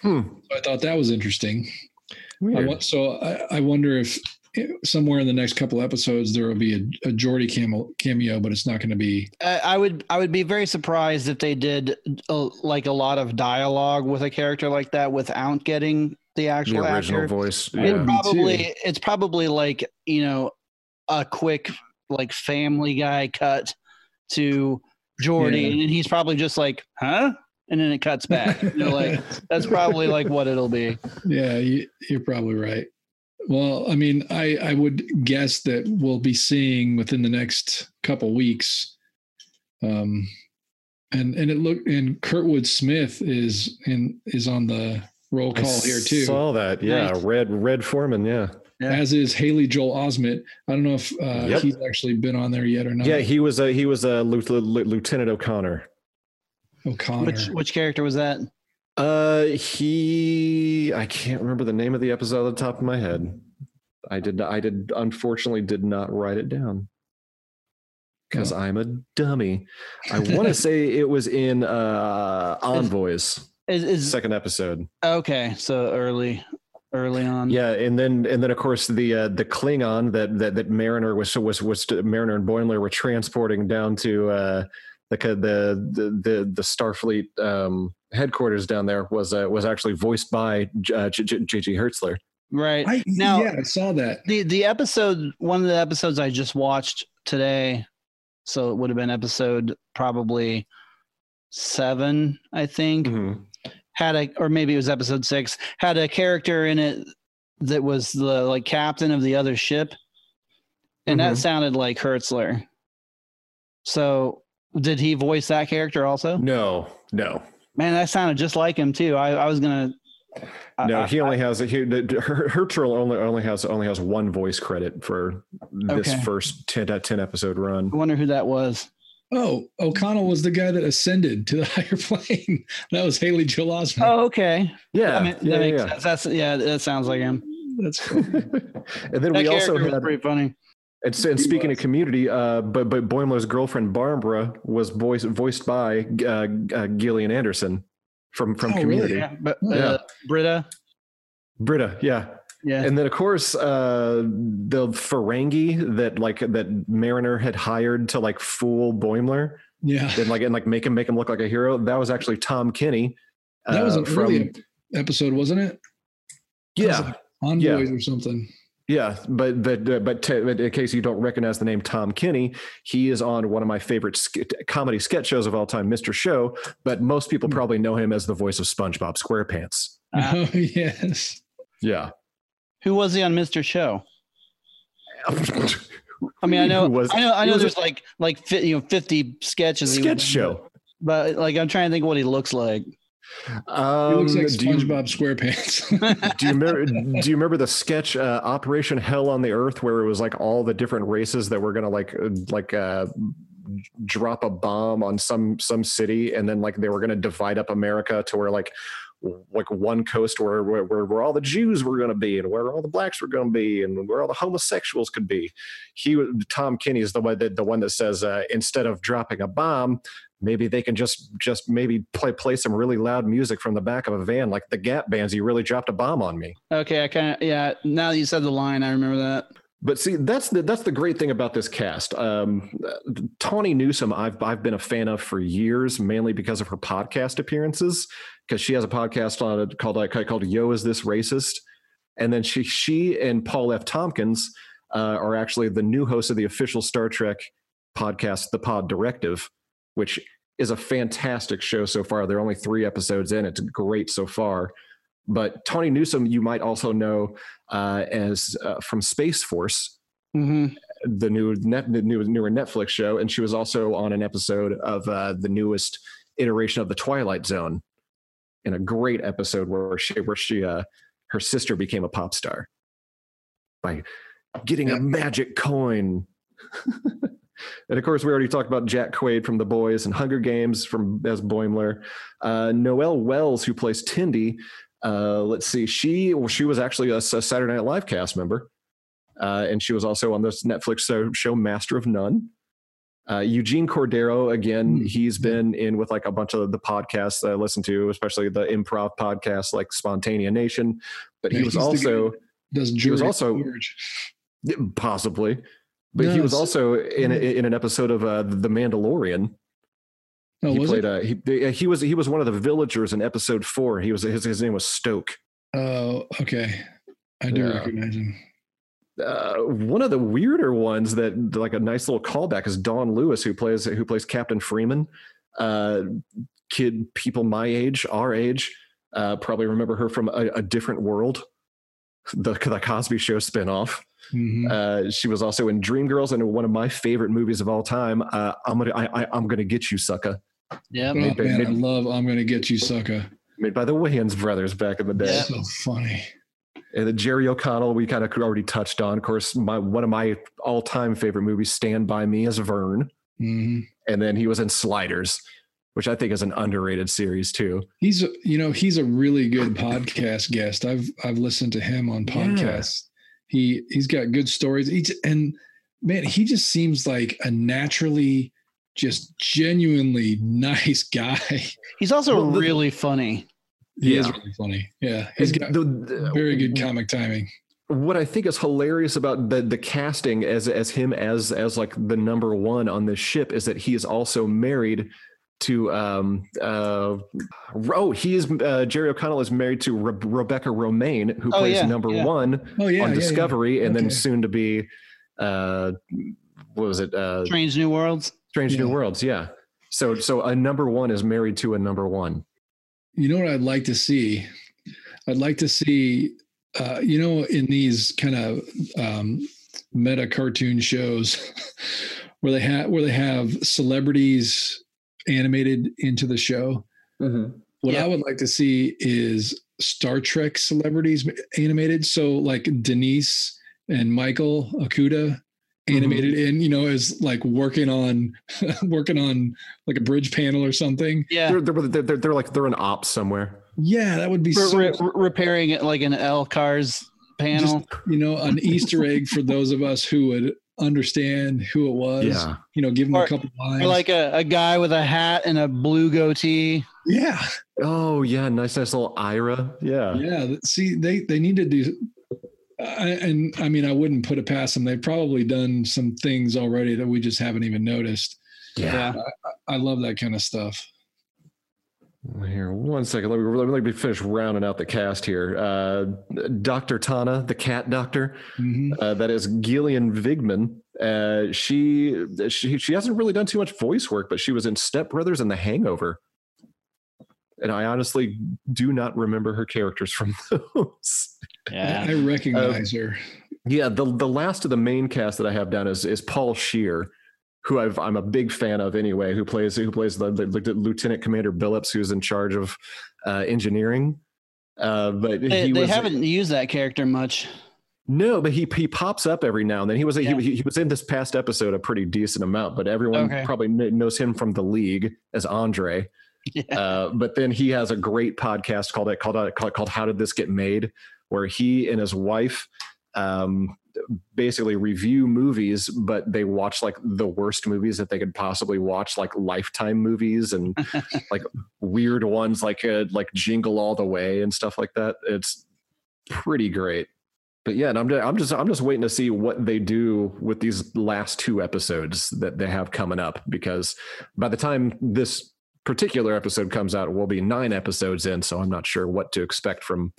Hmm. So I thought that was interesting. I so I, I wonder if somewhere in the next couple episodes there will be a, a Geordi cameo, cameo, but it's not going to be. I, I would I would be very surprised if they did uh like a lot of dialogue with a character like that without getting the the actual original actor. voice. I It Yeah. probably it's probably like you know a quick like Family Guy cut to Geordi, Yeah. and he's probably just like, huh, and then it cuts back. You know, like that's probably like what it'll be. Yeah, you, you're probably right. Well, I mean, I I would guess that we'll be seeing within the next couple weeks. Um, and and it look and Kurtwood Smith is in is on the roll I call here too. Saw that? Yeah, Nice. Red Red Foreman. Yeah, Yeah. As is Haley Joel Osment. I don't know if uh, Yep. he's actually been on there yet or not. yeah. He was a he was a Lieu- Lieu- Lieutenant O'Connor. O'Connor. Which which character was that? Uh, he I can't remember the name of the episode at the top of my head. I did I did unfortunately did not write it down because Oh. I'm a dummy. I want to say it was in uh Envoys Is, is second episode. okay. So early, early on. Yeah, and then and then of course the uh, the Klingon that that that Mariner was was was Mariner and Boimler were transporting down to uh, the the the the, the Starfleet um, headquarters down there was uh, was actually voiced by uh, J- J- J.G. Hertzler. Right. I, Now- yeah, I saw that. the the episode one of the episodes I just watched today, so it would have been episode probably seven, I think. Mm-hmm. Had a or maybe it was episode six, had a character in it that was the like captain of the other ship. And that Mhm. sounded like Hertzler. So did he voice that character also? No, no, Man, that sounded just like him too. I, I was gonna no. I- He only has he, the- Her- Hertzler only only has only has one voice credit for this Okay. first 10, uh, 10 episode run. I wonder who that was. Oh, O'Connell was the guy that ascended to the higher plane. That was Haley Joel Osment. Oh, okay. Yeah, I mean, that yeah, makes yeah. sense. That's yeah, that sounds like him. That's cool. and then That we also character was had pretty funny. And, and speaking of community, uh, but but Boimler's girlfriend Barbara was voiced voiced by uh, uh, Gillian Anderson from from Oh, really? Community. Yeah, but Yeah. uh, Britta, Britta, yeah. yeah, And then of course uh, the Ferengi that like that Mariner had hired to like fool Boimler yeah. and like and like make him make him look like a hero. That was actually Tom Kenny. That was uh, an early episode, wasn't it? yeah. Envoys Yeah. or something. Yeah, but but uh, but, t- but in case you don't recognize the name Tom Kenny, he is on one of my favorite sk- comedy sketch shows of all time, Mr. Show. But most people probably know him as the voice of SpongeBob SquarePants. Oh yes. Yeah, who was he on Mr. Show? I mean, I know, was- I know, I know. was a- There's like like you know 50 sketches. he was sketch in, show. but like I'm trying to think what he looks like. Um, He looks like do, you, SpongeBob SquarePants. do you remember? do you remember the sketch uh, Operation Hell on the Earth, where it was like all the different races that were gonna like uh, like uh, drop a bomb on some some city, and then like they were gonna divide up America to where like like one coast where where, where, where all the Jews were going to be and where all the blacks were going to be and where all the homosexuals could be. He Tom Kenny is the one that the one that says uh, instead of dropping a bomb, maybe they can just just maybe play play some really loud music from the back of a van like the Gap bands. You really dropped a bomb on me. Okay, I kind of yeah. Now that you said the line, I remember that. But see, that's the that's the great thing about this cast. Um, Tawny Newsom, I've I've been a fan of for years, mainly because of her podcast appearances. Because she has a podcast on it called called "Yo, Is This Racist?" And then she she and Paul F. Tompkins uh, are actually the new hosts of the official Star Trek podcast, The Pod Directive, which is a fantastic show so far. There are only three episodes in. It's great so far. But Tawny Newsom, you might also know uh, as uh, from Space Force, hmm the new net, the new newer Netflix show, and she was also on an episode of uh, the newest iteration of the Twilight Zone, in a great episode where she where she uh, her sister became a pop star by getting Yeah. a magic coin. and of course, we already talked about Jack Quaid from The Boys and Hunger Games from as Boimler. Uh, Noelle Wells, who plays Tendi. Uh, let's see, she well, she was actually a, a Saturday Night Live cast member, uh, and she was also on this Netflix show, show Master of None. Uh, Eugene Cordero, again, Mm. he's been in with like a bunch of the podcasts that I listen to, especially the improv podcasts like Spontaneanation. But he Yeah, was also Does He was also- George. possibly, but he was also in in an episode of uh, The Mandalorian. Oh, he played a he, he was he was one of the villagers in episode four. He was his his name was Stoke. Oh, okay. I do Yeah. recognize him. Uh, one of the weirder ones that like a nice little callback is Dawnn Lewis, who plays who plays Captain Freeman. Uh, kid, people my age, our age, uh, probably remember her from a, a different world, the the Cosby Show spinoff. Mhm. Uh, she was also in Dreamgirls and one of my favorite movies of all time. Uh, I'm gonna I, I, I'm gonna get you, sucker. Yeah, oh maybe- man, I love. I'm Gonna Get You, Sucker." made by the Wayans brothers back in the day. Yeah. So funny. And then Jerry O'Connell, we kind of already touched on. Of course, my one of my all-time favorite movies, Stand by Me, as Vern, hmm and then he was in Sliders, which I think is an underrated series too. He's a- you know he's a really good podcast guest. I've I've listened to him on Yeah. podcasts. He he's got good stories. He's, and man, he just seems like a naturally, just genuinely nice guy. He's also Well, the- really funny. He is really funny. Yeah, he's got The- the- very good comic timing. what I think is hilarious about the the casting as as him as as like the number one on this ship is that he is also married to um uh oh he is uh, Jerry O'Connell is married to Re- Rebecca Romijn who Oh, plays yeah, number yeah. one Oh yeah, on. Discovery and then soon to be uh what was it uh Strange New Worlds. Strange New Worlds yeah so so a number one is married to a number one You know what I'd like to see? I'd like to see, uh, you know, in these kind of um, meta cartoon shows where they have where they have celebrities animated into the show. Mm-hmm. What Yeah. I would like to see is Star Trek celebrities animated. So like Denise and Michael Okuda mm-hmm. animated in, you know, as like working on working on like a bridge panel or something. Yeah. they're, they're, they're, they're like they're an ops somewhere Yeah, that would be Re- so re- repairing it like an LCARS panel. you know, an Easter egg for those of us who would understand who it was. yeah You know, give them Or- a couple lines. or like a, a guy with a hat and a blue goatee. yeah, oh yeah nice nice little Ira yeah yeah. See, they they need to do. I, and I mean, I wouldn't put it past them. They've probably done some things already that we just haven't even noticed. Yeah. I love that kind of stuff. Here, one second. Let me, let me finish rounding out the cast here. Uh, Dr. T'Ana, the cat doctor, Mhm. uh, that is Gillian Vigman. Uh, she, she she hasn't really done too much voice work, but she was in Step Brothers and The Hangover. And I honestly do not remember her characters from those. Yeah, I recognize Uh, her. Yeah, the the last of the main cast that I have down is is Paul Scheer, who I've, I'm a big fan of anyway. Who plays who plays the, the, the Lieutenant Commander Billups, who's in charge of uh, engineering. Uh, but They, he they was haven't used that character much. no, but he he pops up every now and then. He was Yeah. he, he was in this past episode a pretty decent amount, but everyone Okay. probably kn- knows him from the league as Andre. Yeah. Uh, but then he has a great podcast called called called, called How Did This Get Made, where he and his wife um, basically review movies, but they watch like the worst movies that they could possibly watch, like Lifetime movies and like weird ones like uh, like Jingle All the Way and stuff like that. It's pretty great. But yeah, and I'm just, I'm just I'm just waiting to see what they do with these last two episodes that they have coming up because by the time this particular episode comes out, we'll be nine episodes in, so I'm not sure what to expect from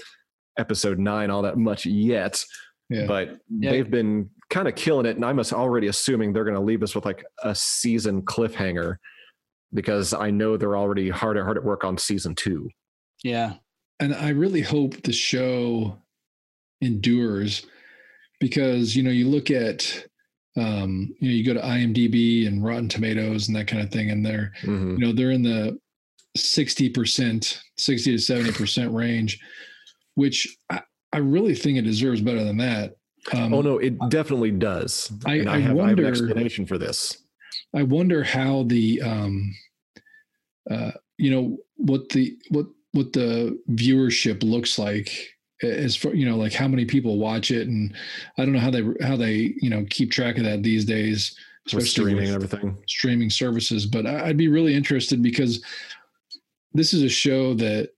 episode nine all that much yet. Yeah. But Yeah. they've been kind of killing it, and I'm already assuming they're going to leave us with like a season cliffhanger because I know they're already hard at hard at work on season two. Yeah. and I really hope the show endures because you know you look at um you know you go to IMDb and Rotten Tomatoes and that kind of thing and they're Mhm. you know they're in the 60% 60 to 70% range which I, I really think it deserves better than that um, oh no, it definitely does. I- I, I have, I have an wonder- explanation for this. I wonder how the um uh you know what the what what the viewership looks like as far you know like how many people watch it and I don't know how they how they you know keep track of that these days With especially streaming with everything. streaming services but I'd be really interested because this is a show that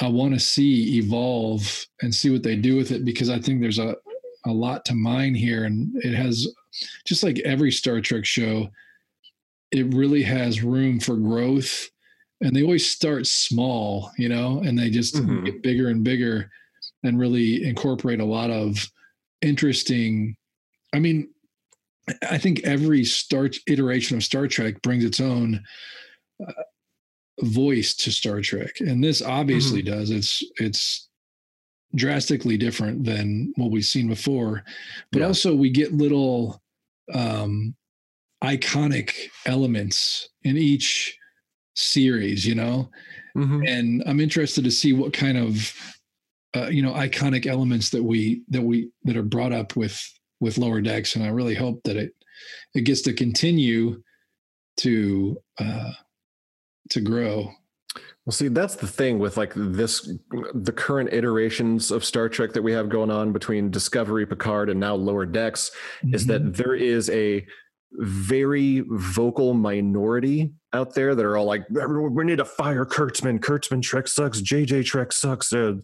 I want to see evolve and see what they do with it because I think there's a a lot to mine here and it has just like every Star Trek show it really has room for growth and they always start small you know and they just Mhm. get bigger and bigger and really incorporate a lot of interesting i mean i think every start iteration of star trek brings its own uh, voice to star trek and this obviously does it's it's drastically different than what we've seen before but Yeah. also we get little um iconic elements in each series, you know. Mhm. And I'm interested to see what kind of uh, you know iconic elements that we that we that are brought up with with lower decks, and I really hope that it it gets to continue to uh, to grow. Well, see, that's the thing with like this, the current iterations of Star Trek that we have going on between Discovery, Picard, and now Lower Decks is Mhm. that there is a very vocal minority out there that are all like, we need to fire Kurtzman. Kurtzman Trek sucks. JJ Trek sucks. Uh,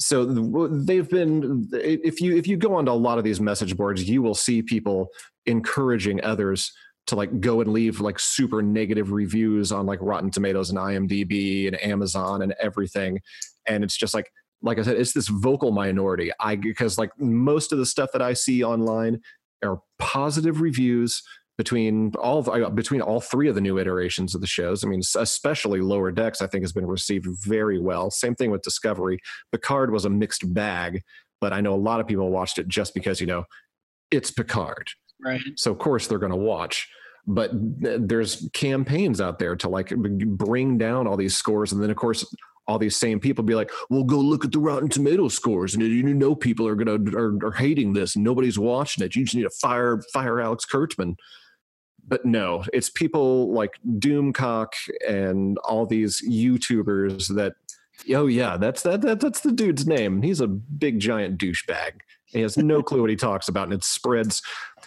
so they've been. If you if you go onto a lot of these message boards, you will see people encouraging others to like go and leave like super negative reviews on like Rotten Tomatoes and IMDb and Amazon and everything. And it's just like, like I said, it's this vocal minority. I because like most of the stuff that I see online are positive reviews between all of, uh, between all three of the new iterations of the shows. I mean, especially Lower Decks, I think has been received very well. Same thing with Discovery. Picard was a mixed bag, but I know a lot of people watched it just because you know it's Picard. Right. So of course they're going to watch. But th- there's campaigns out there to like bring down all these scores, and then of course all these same people be like, "Well, go look at the Rotten Tomato scores, and you know people are gonna are, are hating this, and nobody's watching it. You just need to fire fire Alex Kurtzman." But no, it's people like Doomcock and all these YouTubers that, oh yeah, that's that, that that's the dude's name. He's a big giant douchebag. He has no clue what he talks about, and it spreads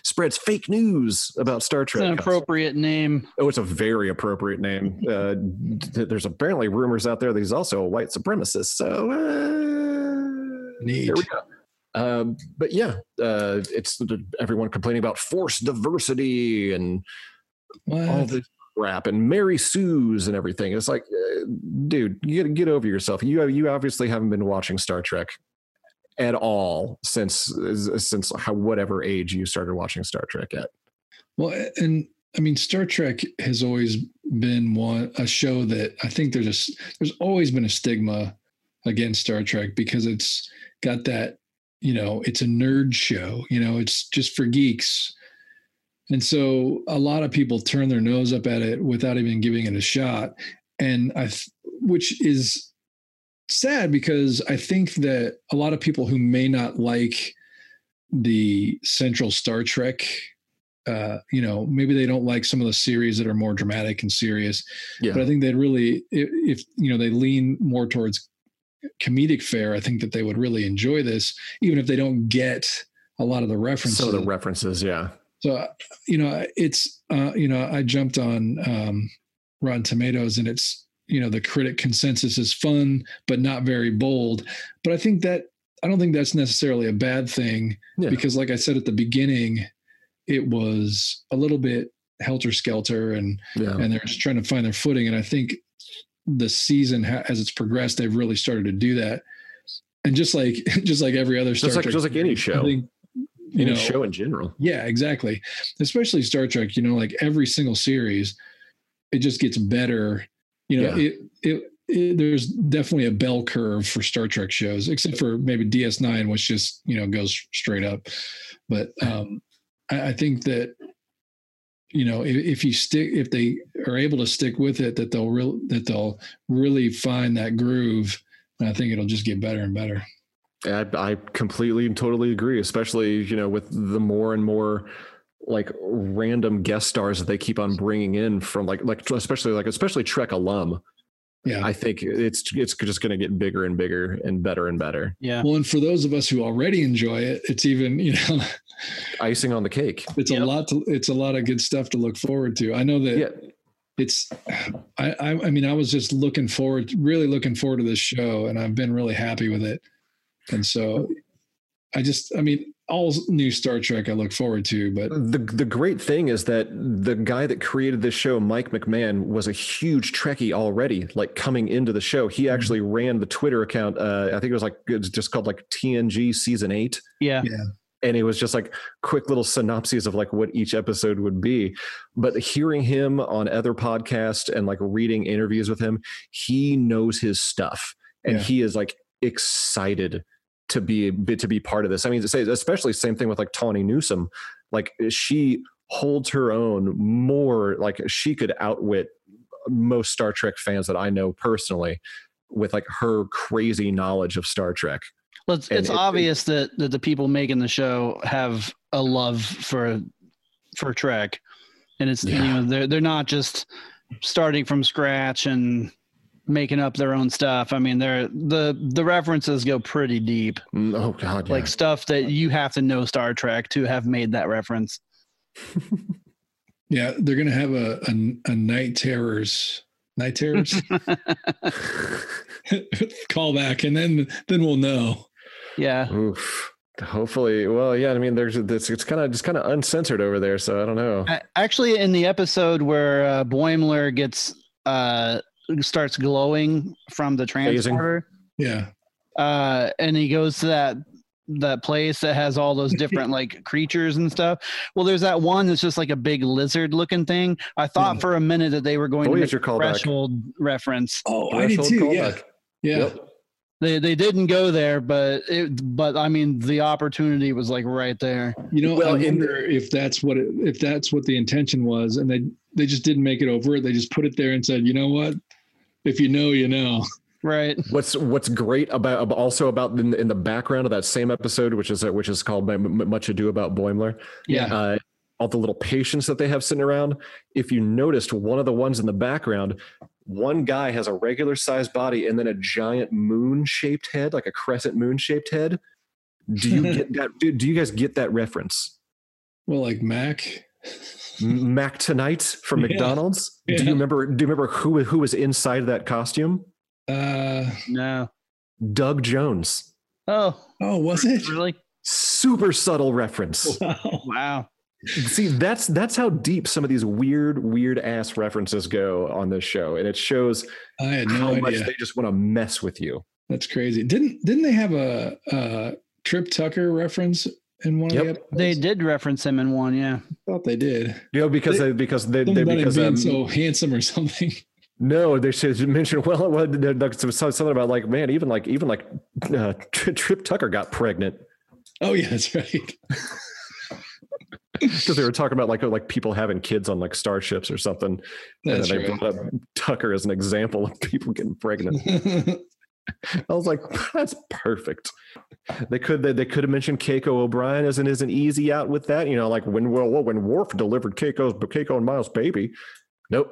spreads fake news about Star It's Trek. an appropriate name. Oh, it's a very appropriate name. Uh, th- there's apparently rumors out there that he's also a white supremacist. So uh, Neat. there we go. Um, but yeah, uh, it's everyone complaining about forced diversity and What? all this crap and Mary Sue's and everything. It's like, uh, dude, you get get over yourself. You you obviously haven't been watching Star Trek at all since uh, since how, whatever age you started watching Star Trek at. Well, and I mean, Star Trek has always been one a show that I think there's a there's always been a stigma against Star Trek because it's got that you know it's a nerd show. You know, it's just for geeks, and so a lot of people turn their nose up at it without even giving it a shot. And I, which is sad because I think that a lot of people who may not like the central Star Trek uh, you know, maybe they don't like some of the series that are more dramatic and serious. Yeah. But I think they'd really, if, if you know, they lean more towards comedic fare, I think that they would really enjoy this, even if they don't get a lot of the references. So the references, yeah. So, uh, you know, it's, uh, you know, I jumped on um, Rotten Tomatoes and it's, you know, the critic consensus is fun, but not very bold. But I think that, I don't think that's necessarily a bad thing Yeah. because, like I said at the beginning, it was a little bit helter skelter and, Yeah. and they're just trying to find their footing. And I think the season, ha- as it's progressed, they've really started to do that. And just like, just like every other Star Just like Trek just like any show. think, you any know, show in general. yeah, exactly. Especially Star Trek, you know, like every single series, it just gets better. You know, Yeah. it, it it there's definitely a bell curve for Star Trek shows, except for maybe DS9, which just you know goes straight up. But um, I, I think that you know if, if you stick, if they are able to stick with it, that they'll real that they'll really find that groove. And I think it'll just get better and better. I, I completely and totally agree, especially you know with the more and more like random guest stars that they keep on bringing in from like like especially like especially Trek alum. Yeah. I think it's it's just going to get bigger and bigger and better and better. Yeah. well, and for those of us who already enjoy it, it's even you know Icing on the cake. it's Yep. a lot to it's a lot of good stuff to look forward to. I know that Yeah, it's I, I I mean I was just looking forward really looking forward to this show and I've been really happy with it. And so I just I mean all new Star Trek I look forward to, but the the great thing is that the guy that created this show, Mike McMahan, was a huge Trekkie already. Like coming into the show, he actually ran the Twitter account. Uh, I think it was like it's just called like TNG Season Eight. Yeah. and it was just like quick little synopses of like what each episode would be but hearing him on other podcasts and like reading interviews with him he knows his stuff and Yeah. he is like excited to be bit to be part of this. I mean to say especially same thing with like tawny newsom like she holds her own more like she could outwit most Star Trek fans that I know personally with like her crazy knowledge of Star Trek. Well, it's, it's it- it- obvious that, that the people making the show have a love for for Trek, and it's you know they're they're not just starting from scratch and making up their own stuff. I mean, they're the the references go pretty deep, Mm, Oh God, yeah. like stuff that you have to know Star Trek to have made that reference. Yeah, they're gonna have a a, a night terrors, night terrors callback, and then then we'll know. Yeah, Oof. Hopefully, well, yeah. I mean, there's this. It's kind of just kind of uncensored over there, so I don't know. Actually, in the episode where uh, Boimler gets uh starts glowing from the transporter. Yeah, uh, and he goes to that that place that has all those different like creatures and stuff. Well, there's that one that's just like a big lizard looking thing. I thought Yeah. for a minute that they were going to make Voyager a callback. threshold reference. Oh, I did too. Yeah, callback. yeah. Yep. They they didn't go there, but it but I mean the opportunity was like right there. You know, Well, I in- wonder if that's what it, if that's what the intention was, and they they just didn't make it overt. They just put it there and said, you know what? If you know, you know. Right. What's What's great about also about in, the- in the background of that same episode, which is uh, which is called M- M- Much Ado About Boimler, Yeah. uh, all the little patients that they have sitting around. If you noticed, one of the ones in the background, one guy has a regular sized body and then a giant moon shaped head, like a crescent moon shaped head. Do you get that? Do, do you guys get that reference? Well, like Mac. Mac Tonight from Yeah. McDonald's. Do you remember? Do you remember who who was inside that costume? Uh, No. Doug Jones. Oh, oh, was it? really? Super subtle reference. Wow. Wow. See, that's that's how deep some of these weird, weird ass references go on this show, and it shows I had how no much they just want to mess with you. That's crazy. Didn't didn't they have a, a Trip Tucker reference in one Yep. of the episodes? They did reference him in one, yeah. I thought they did. You know, because They- they, because they, they because being um, so handsome or something. no, they should mention well, well there- something about like man, even like even like uh, Trip Tucker got pregnant Oh yeah, that's right. because they were talking about like oh, like people having kids on like starships or something, That's and then they right. brought up Tucker as an example of people getting pregnant. I was like, that's perfect. They could they, they could have mentioned Keiko O'Brien as an as an easy out with that. You know, like when well when Worf delivered Keiko's Keiko and Miles' baby. Nope.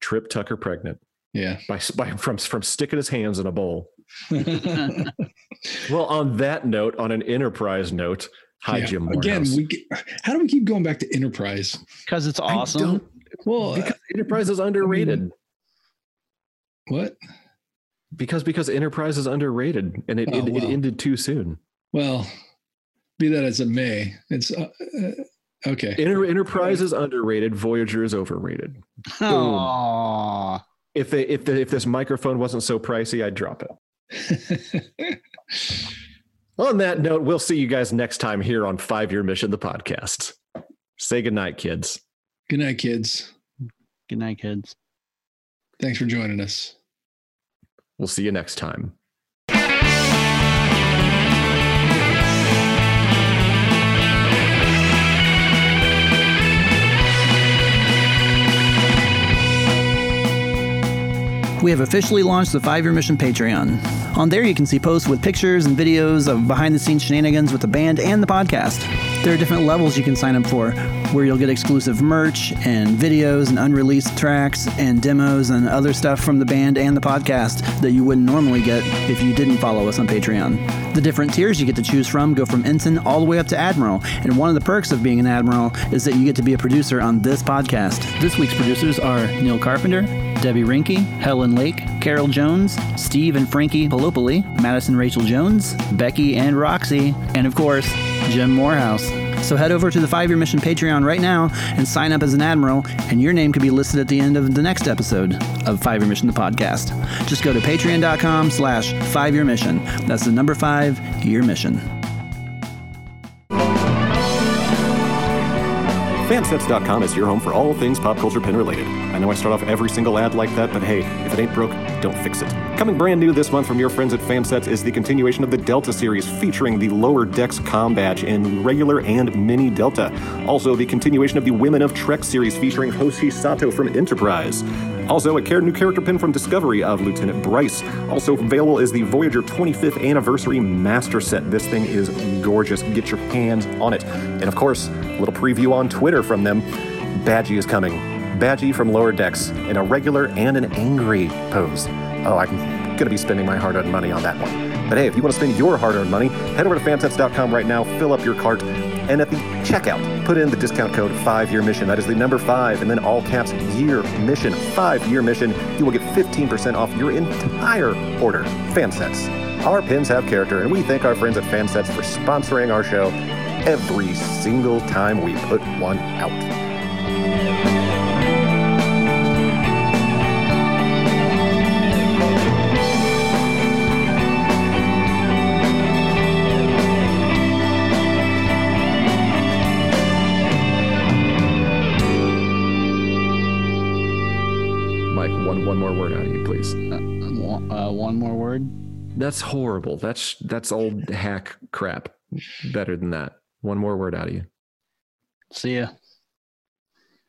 Trip Tucker pregnant yeah. by, by from from sticking his hands in a bowl. Well, on that note, on an enterprise note, hi Yeah. Jim Again, we get, how do we keep going back to Enterprise? Because it's awesome. Well, because Enterprise is underrated. what? Because because Enterprise is underrated and it, Oh, it, it ended too soon. Well, be that as it may, it's uh, uh, okay. Enter, Enterprise is underrated. Voyager is overrated. Aw. If they if the, if this microphone wasn't so pricey, I'd drop it. On that note, we'll see you guys next time here on Five Year Mission, the podcast. Say goodnight, kids. Good night, kids. Good night, kids. Thanks for joining us. We'll see you next time. We have officially launched the Five Year Mission Patreon. On there, you can see posts with pictures and videos of behind the scenes shenanigans with the band and the podcast. There are different levels you can sign up for, where you'll get exclusive merch and videos and unreleased tracks and demos and other stuff from the band and the podcast that you wouldn't normally get if you didn't follow us on Patreon. The different tiers you get to choose from go from ensign all the way up to admiral, and one of the perks of being an admiral is that you get to be a producer on this podcast. This week's producers are Neil Carpenter, Debbie Rinke, Helen Lake, Carol Jones, Steve and Frankie Palopoli, Madison Rachel Jones, Becky and Roxy, and of course, Jim Morehouse. So head over to the Five Year Mission Patreon right now and sign up as an admiral, and your name could be listed at the end of the next episode of Five Year Mission, the podcast. Just go to patreon.com slash five year mission. That's the number five year mission. Fansets.com is your home for all things pop culture pin related. I know I start off every single ad like that, but hey, if it ain't broke, don't fix it. Coming brand new this month from your friends at Fansets is the continuation of the Delta series featuring the Lower Decks Com badge in regular and mini Delta. Also, the continuation of the Women of Trek series featuring Hoshi Sato from Enterprise. Also, a new character pin from Discovery of Lieutenant Bryce. Also available is the Voyager 25th Anniversary Master Set. This thing is gorgeous. Get your hands on it. And of course, a little preview on Twitter from them. Badgey is coming. Badgey from Lower Decks in a regular and an angry pose. Oh, I'm going to be spending my hard earned money on that one. But hey, if you want to spend your hard earned money, head over to fansets.com right now, fill up your cart, and at the checkout, put in the discount code 5 year mission. That is the number 5, and then all caps year mission. 5 year mission. You will get 15% off your entire order. Fansets. Our pins have character, and we thank our friends at Fansets for sponsoring our show every single time we put one out. Mike, one one more word out of you, please. One- Uh, one more word. That's horrible. That's that's old hack crap. Better than that. One more word out of you. See ya.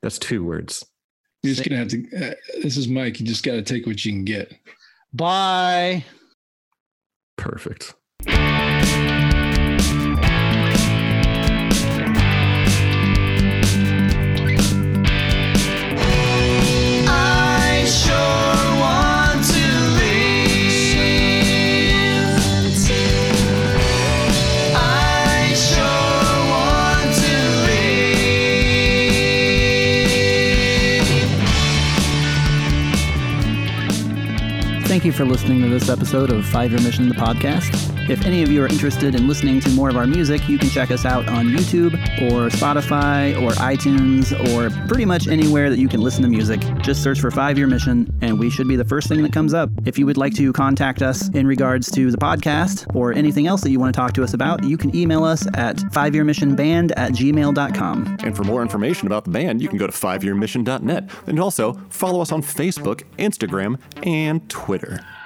That's two words. You're just gonna have to. Uh, this is Mike. You just got to take what you can get. Bye. Perfect. Thank you for listening to this episode of Five Year Mission, the podcast. If any of you are interested in listening to more of our music, you can check us out on YouTube or Spotify or iTunes or pretty much anywhere that you can listen to music. Just search for Five Year Mission and we should be the first thing that comes up. If you would like to contact us in regards to the podcast or anything else that you want to talk to us about, you can email us at fiveyearmissionband at gmail.com. And for more information about the band, you can go to fiveyearmission.net. And also follow us on Facebook, Instagram, and Twitter.